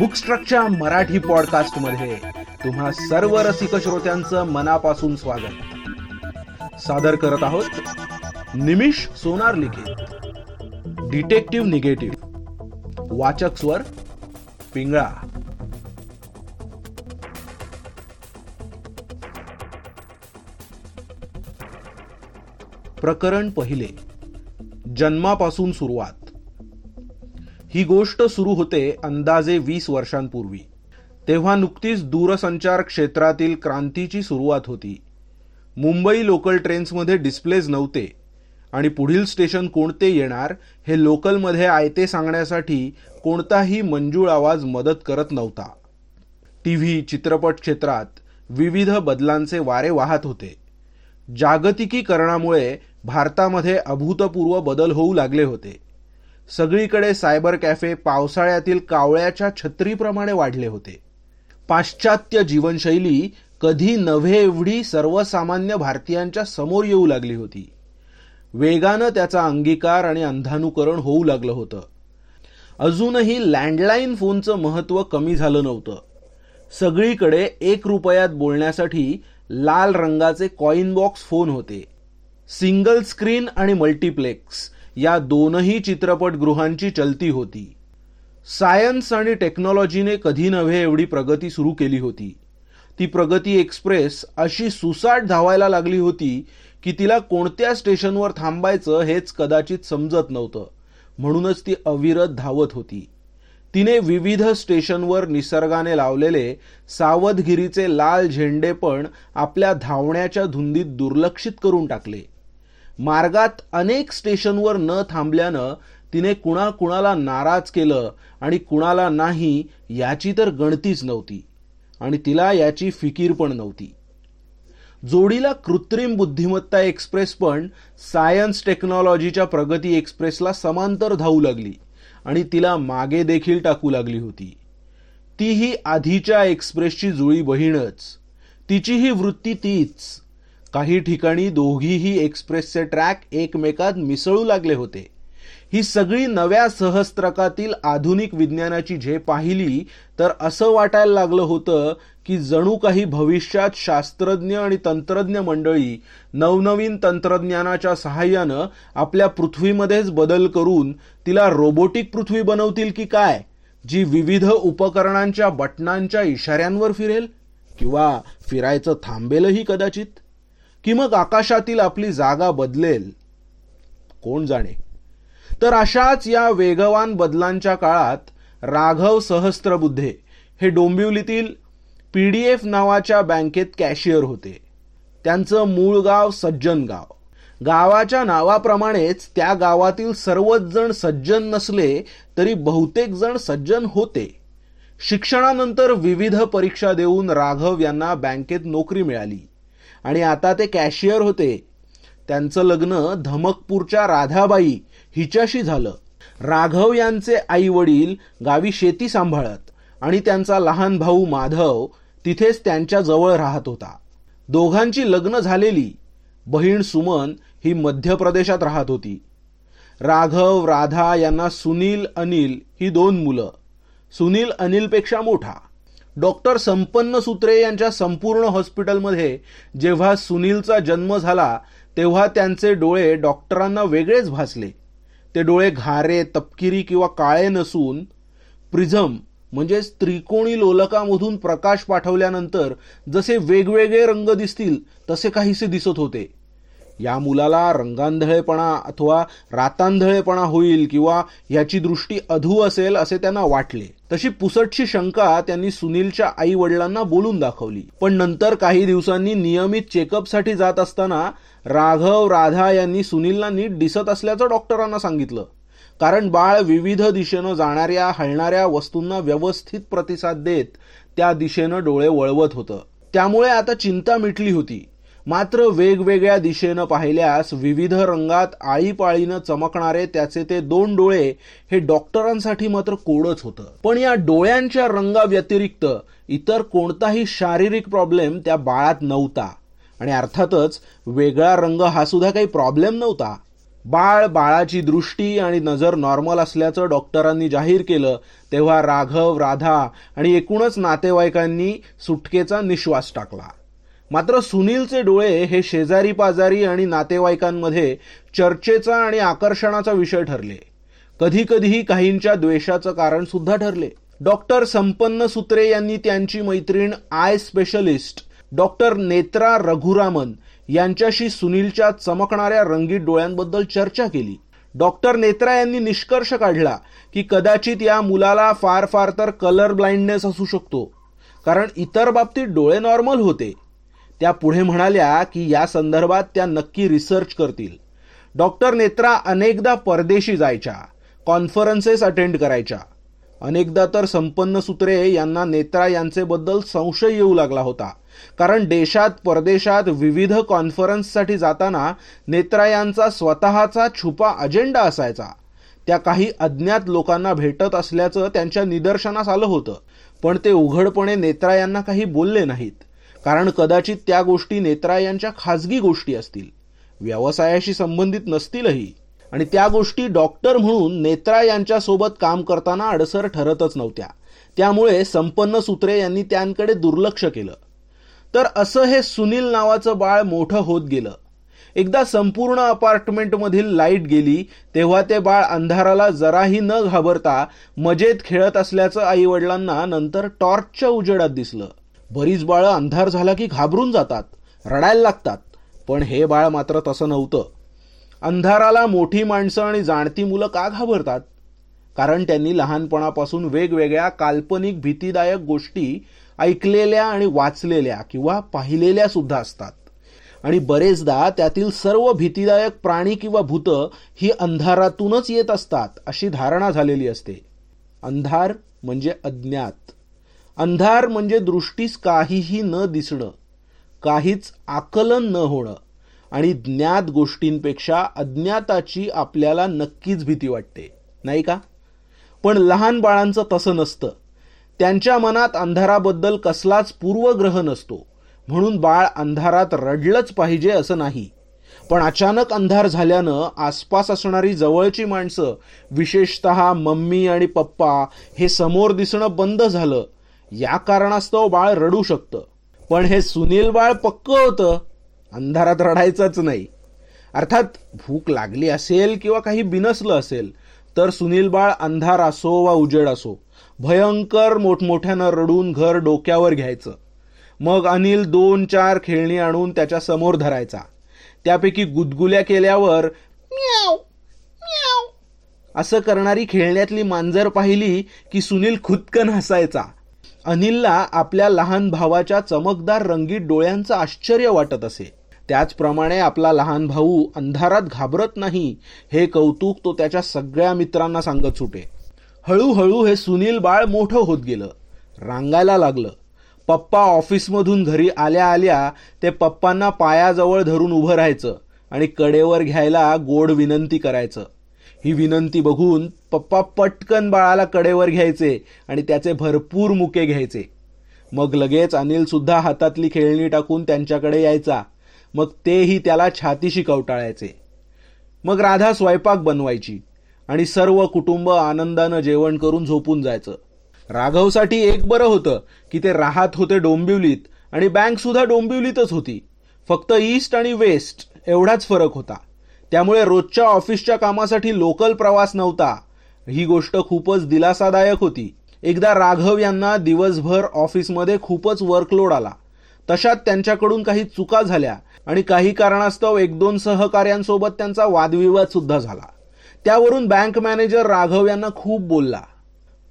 बुकस्ट्रकच्या मराठी पॉडकास्टमध्ये तुम्हा सर्व रसिक श्रोत्यांचं मनापासून स्वागत. सादर करत आहोत निमिष सोनार लिखित डिटेक्टिव्ह निगेटिव्ह. वाचक स्वर पिंगळा. प्रकरण पहिले. जन्मापासून सुरुवात. ही गोष्ट सुरू होते अंदाजे वीस वर्षांपूर्वी. तेव्हा नुकतीच दूरसंचार क्षेत्रातील क्रांतीची सुरुवात होती. मुंबई लोकल ट्रेन्समध्ये डिस्प्लेज नव्हते आणि पुढील स्टेशन कोणते येणार हे लोकलमध्ये आयते सांगण्यासाठी कोणताही मंजूळ आवाज मदत करत नव्हता. टी व्ही चित्रपट क्षेत्रात विविध बदलांचे वारे वाहत होते. जागतिकीकरणामुळे भारतामध्ये अभूतपूर्व बदल होऊ लागले होते. सगळीकडे सायबर कॅफे पावसाळ्यातील कावळ्याच्या छत्रीप्रमाणे वाढले होते. पाश्चात्य जीवनशैली कधी नव्हे एवढी सर्वसामान्य भारतीयांच्या समोर येऊ लागली होती. वेगानं त्याचा अंगीकार आणि अंधानुकरण होऊ लागलं होतं. अजूनही लँडलाईन फोनचं महत्त्व कमी झालं नव्हतं. सगळीकडे एक रुपयात बोलण्यासाठी लाल रंगाचे कॉईन बॉक्स फोन होते. सिंगल स्क्रीन आणि मल्टिप्लेक्स. या दोनही चित्रपटगृहांची चलती होती. सायन्स आणि टेक्नॉलॉजीने कधी नव्हे एवढी प्रगती सुरू केली होती. ती प्रगती एक्सप्रेस अशी सुसाट धावायला लागली होती की तिला कोणत्या स्टेशनवर थांबायचं हेच कदाचित समजत नव्हतं. म्हणूनच ती अविरत धावत होती. तिने विविध स्टेशनवर निसर्गाने लावलेले सावधगिरीचे लाल झेंडे पण आपल्या धावण्याच्या धुंदीत दुर्लक्षित करून टाकले. मार्गात अनेक स्टेशनवर न थांबल्यानं तिने कुणा कुणाला नाराज केलं आणि कुणाला नाही याची तर गणतीच नव्हती. आणि तिला याची फिकीर पण नव्हती. जोडीला कृत्रिम बुद्धिमत्ता एक्सप्रेस पण सायन्स टेक्नॉलॉजीच्या प्रगती एक्सप्रेसला समांतर धावू लागली आणि तिला मागे देखील टाकू लागली होती. ती ही आधीच्या एक्सप्रेसची जुळी बहीणच. तिचीही वृत्ती तीच. काही ठिकाणी दोघीही एक्सप्रेसचे ट्रॅक एकमेकात मिसळू लागले होते. ही सगळी नव्या सहस्त्रकातील आधुनिक विज्ञानाची झेप पाहिली तर असं वाटायला लागलं होतं की जणू काही भविष्यात शास्त्रज्ञ आणि तंत्रज्ञ मंडळी नवनवीन तंत्रज्ञानाच्या सहाय्यानं आपल्या पृथ्वीमध्येच बदल करून तिला रोबोटिक पृथ्वी बनवतील की काय? जी विविध उपकरणांच्या बटनांच्या इशाऱ्यांवर फिरेल? किंवा फिरायचं थांबेलही कदाचित? की मग आकाशातील आपली जागा बदलेल? कोण जाणे? तर अशाच या वेगवान बदलांच्या काळात राघव सहस्त्रबुद्धे हे डोंबिवलीतील पीडीएफ नावाच्या बँकेत कॅशियर होते. त्यांचं मूळ गाव सज्जन गाव. गावाच्या नावाप्रमाणेच त्या गावातील सर्वच जण सज्जन नसले तरी बहुतेक जण सज्जन होते. शिक्षणानंतर विविध परीक्षा देऊन राघव यांना बँकेत नोकरी मिळाली. आणि आता ते कॅशियर होते. त्यांचं लग्न धमकपूरच्या राधाबाई हिच्याशी झालं. राघव यांचे आई वडील गावी शेती सांभाळत आणि त्यांचा लहान भाऊ माधव तिथेच त्यांच्या जवळ राहत होता. दोघांची लग्न झालेली बहीण सुमन ही मध्य प्रदेशात राहत होती. राघव राधा यांना सुनील अनिल ही दोन मुलं. सुनील अनिलपेक्षा मोठा. डॉक्टर संपन्न सूत्रे यांच्या संपूर्ण हॉस्पिटलमध्ये जेव्हा सुनीलचा जन्म झाला तेव्हा त्यांचे डोळे डॉक्टरांना वेगळेच भासले. ते डोळे घारे तपकिरी किंवा काळे नसून प्रिझम म्हणजे त्रिकोणी लोलकामधून प्रकाश पाठवल्यानंतर जसे वेगवेगळे रंग दिसतील तसे काहीसे दिसत होते. या मुलाला रंगांधळेपणा अथवा रातांधळेपणा होईल किंवा याची दृष्टी अधू असेल असे त्यांना वाटले. तशी पुसटची शंका त्यांनी सुनीलच्या आई वडिलांना बोलून दाखवली. पण नंतर काही दिवसांनी नियमित चेकअपसाठी जात असताना राघव राधा यांनी सुनीलला नीट दिसत असल्याचं डॉक्टरांना सांगितलं. कारण बाळ विविध दिशेनं जाणाऱ्या हलणाऱ्या वस्तूंना व्यवस्थित प्रतिसाद देत त्या दिशेनं डोळे वळवत होतं. त्यामुळे आता चिंता मिटली होती. मात्र वेगवेगळ्या दिशेनं पाहिल्यास विविध रंगात आळीपाळीनं चमकणारे त्याचे ते दोन डोळे हे डॉक्टरांसाठी मात्र कोडच होतं. पण या डोळ्यांच्या रंगाव्यतिरिक्त इतर कोणताही शारीरिक प्रॉब्लेम त्या बाळात नव्हता. आणि अर्थातच वेगळा रंग हा सुद्धा काही प्रॉब्लेम नव्हता. बाळ बाळाची दृष्टी आणि नजर नॉर्मल असल्याचं डॉक्टरांनी जाहीर केलं तेव्हा राघव राधा आणि एकूणच नातेवाईकांनी सुटकेचा निश्वास टाकला. मात्र सुनीलचे डोळे हे शेजारी पाजारी आणि नातेवाईकांमध्ये चर्चेचा आणि आकर्षणाचा विषय ठरले. कधीकधीही काहींच्या द्वेषाचं कारण सुद्धा ठरले. डॉक्टर संपन्न सुत्रे यांनी त्यांची मैत्रीण eye specialist doctor Netra Raghuraman यांच्याशी सुनीलच्या चमकणाऱ्या रंगीत डोळ्यांबद्दल चर्चा केली. डॉक्टर नेत्रा यांनी निष्कर्ष काढला की कदाचित या मुलाला फार फार तर कलर ब्लाइंडनेस असू शकतो. कारण इतर बाबतीत डोळे नॉर्मल होते. त्या पुढे म्हणाल्या की या संदर्भात त्या नक्की रिसर्च करतील. डॉक्टर नेत्रा अनेकदा परदेशी जायच्या कॉन्फरन्सेस अटेंड करायच्या. अनेकदा तर संपन्न सूत्रे यांना नेत्रा यांचे बद्दल संशय येऊ लागला होता. कारण देशात परदेशात विविध कॉन्फरन्ससाठी जाताना नेत्रा यांचा स्वतःचा छुपा अजेंडा असायचा. त्या काही अज्ञात लोकांना भेटत असल्याचं त्यांच्या निदर्शनास आलं होतं. पण ते उघडपणे नेत्रा यांना काही बोलले नाहीत. कारण कदाचित त्या गोष्टी नेत्रा यांच्या खाजगी गोष्टी असतील. व्यवसायाशी संबंधित नसतीलही. आणि त्या गोष्टी डॉक्टर म्हणून नेत्रा यांच्यासोबत काम करताना अडसर ठरतच नव्हत्या. त्यामुळे संपन्न सूत्रे यांनी त्यांकडे दुर्लक्ष केलं. तर असं हे सुनील नावाचं बाळ मोठं होत गेलं. एकदा संपूर्ण अपार्टमेंटमधील लाइट गेली तेव्हा ते बाळ अंधाराला जराही न घाबरता मजेत खेळत असल्याचं आई वडिलांना नंतर टॉर्चच्या उजेडात दिसलं. बरीच बाळं अंधार झाला की घाबरून जातात रडायला लागतात. पण हे बाळ मात्र तसं नव्हतं. अंधाराला मोठी माणसं आणि जाणती मुलं का घाबरतात? कारण त्यांनी लहानपणापासून वेगवेगळ्या काल्पनिक भीतीदायक गोष्टी ऐकलेल्या आणि वाचलेल्या किंवा पाहिलेल्या सुद्धा असतात. आणि बरेचदा त्यातील सर्व भीतीदायक प्राणी किंवा भूत ही अंधारातूनच येत असतात अशी धारणा झालेली असते. अंधार म्हणजे अज्ञात. अंधार म्हणजे दृष्टीस काहीही न दिसणं काहीच आकलन न होणं आणि ज्ञात गोष्टींपेक्षा अज्ञाताची आपल्याला नक्कीच भीती वाटते नाही का? पण लहान बाळांचं तसं नसतं. त्यांच्या मनात अंधाराबद्दल कसलाच पूर्वग्रह नसतो. म्हणून बाळ अंधारात रडलंच पाहिजे असं नाही. पण अचानक अंधार झाल्यानं आसपास असणारी जवळची माणसं विशेषत मम्मी आणि पप्पा हे समोर दिसणं बंद झालं या कारणास्तव बाळ रडू शकतं. पण हे सुनील बाळ पक्क होतं. अंधारात रडायचंच नाही. अर्थात भूक लागली असेल किंवा काही बिनसलं असेल तर सुनील बाळ अंधार असो वा उजेड असो भयंकर मोठमोठ्यानं रडून घर डोक्यावर घ्यायचं. मग अनिल दोन चार खेळणी आणून त्याच्यासमोर धरायचा. त्यापैकी गुदगुल्या केल्यावर म्याव म्याव असं करणारी खेळण्यातली मांजर पाहिली की सुनील खुदकन हसायचा. अनिलला आपल्या लहान भावाच्या चमकदार रंगीत डोळ्यांचं आश्चर्य वाटत असे. त्याचप्रमाणे आपला लहान भाऊ अंधारात घाबरत नाही हे कौतुक तो त्याच्या सगळ्या मित्रांना सांगत सुटे. हळूहळू हे सुनील बाळ मोठं होत गेलं. रांगायला लागलं. पप्पा ऑफिसमधून घरी आल्या आल्या ते पप्पांना पायाजवळ धरून उभं राहायचं आणि कडेवर घ्यायला गोड विनंती करायचं. ही विनंती बघून पप्पा पटकन बाळाला कडेवर घ्यायचे आणि त्याचे भरपूर मुके घ्यायचे. मग लगेच अनिल सुद्धा हातातली खेळणी टाकून त्यांच्याकडे यायचा. मग तेही त्याला छातीशी कवटाळायचे. मग राधा स्वयंपाक बनवायची आणि सर्व कुटुंब आनंदानं जेवण करून झोपून जायचं. राघवसाठी एक बरं होतं की ते राहत होते डोंबिवलीत आणि बँक सुद्धा डोंबिवलीतच होती. फक्त ईस्ट आणि वेस्ट एवढाच फरक होता. त्यामुळे रोजच्या ऑफिसच्या कामासाठी लोकल प्रवास नव्हता. ही गोष्ट खूपच दिलासादायक होती. एकदा राघव यांना दिवसभर ऑफिसमध्ये खूपच वर्कलोड आला. तशात त्यांच्याकडून काही चुका झाल्या आणि काही कारणास्तव एक दोन सहकार्यांसोबत त्यांचा वादविवाद सुद्धा झाला. त्यावरून बँक मॅनेजर राघव यांना खूप बोलला.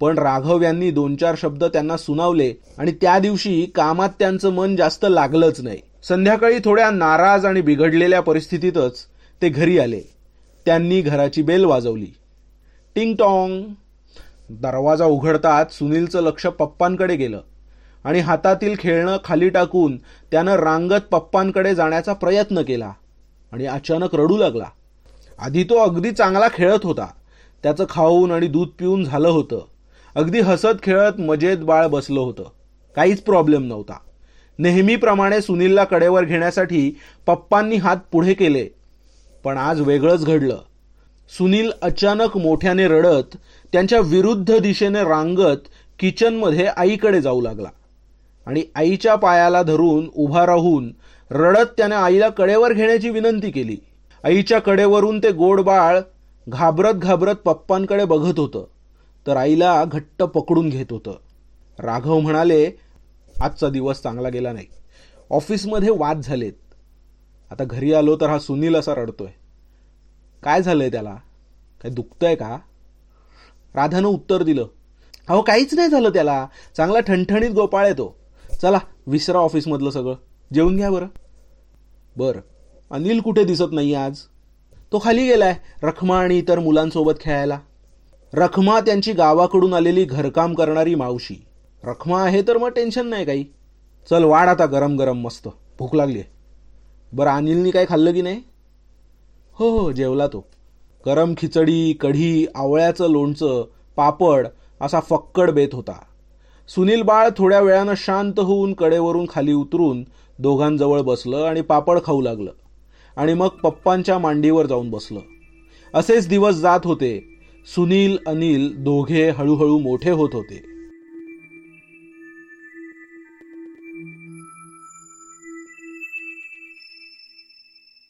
पण राघव यांनी दोन चार शब्द त्यांना सुनावले आणि त्या दिवशी कामात त्यांचं मन जास्त लागलंच नाही. संध्याकाळी थोड्या नाराज आणि बिघडलेल्या परिस्थितीतच ते घरी आले. त्यांनी घराची बेल वाजवली. टिंग टॉंग. दरवाजा उघडताच सुनीलचं लक्ष पप्पांकडे गेलं आणि हातातील खेळणं खाली टाकून त्यानं रांगत पप्पांकडे जाण्याचा प्रयत्न केला आणि अचानक रडू लागला. आधी तो अगदी चांगला खेळत होता. त्याचं खाऊन आणि दूध पिऊन झालं होतं. अगदी हसत खेळत मजेत बाळ बसलं होतं. काहीच प्रॉब्लेम नव्हता. नेहमीप्रमाणे सुनीलला कडेवर घेण्यासाठी पप्पांनी हात पुढे केले. पण आज वेगळंच घडलं. सुनील अचानक मोठ्याने रडत त्यांच्या विरुद्ध दिशेने रांगत किचनमध्ये आईकडे जाऊ लागला. आणि आईच्या पायाला धरून उभा राहून रडत त्याने आईला कडेवर घेण्याची विनंती केली. आईच्या कडेवरून ते गोड बाळ घाबरत घाबरत पप्पांकडे बघत होतं. तर आईला घट्ट पकडून घेत होतं. राघव म्हणाले आजचा दिवस चांगला गेला नाही. ऑफिसमध्ये वाद झालेत. आता घरी आलो तर हा सुनील असा रडतोय. काय झालंय त्याला? काय दुखतंय का? राधानं उत्तर दिलं. अहो काहीच नाही झालं त्याला. चांगला ठणठणीत गोपाळ आहे तो. चला विसरा ऑफिसमधलं सगळं. जेवून घ्या बरं. बरं. अनिल कुठे दिसत नाही आज? तो खाली गेलाय रखमा आणि इतर मुलांसोबत खेळायला. रखमा त्यांची गावाकडून आलेली घरकाम करणारी मावशी. रखमा आहे तर मग टेन्शन नाही काही. चल वाढ आता गरम गरम मस्त. भूक लागली आहे बरं अनिलनी काय खाल्लं की नाही? हो हो जेवला तो. गरम खिचडी कढी आवळ्याचं लोणचं पापड असा फक्कड बेत होता. सुनील बाळ थोड्या वेळानं शांत होऊन कडेवरून खाली उतरून दोघांजवळ बसलं आणि पापड खाऊ लागलं. आणि मग पप्पांच्या मांडीवर जाऊन बसलं. असेच दिवस जात होते. सुनील अनिल दोघे हळूहळू मोठे होत होते.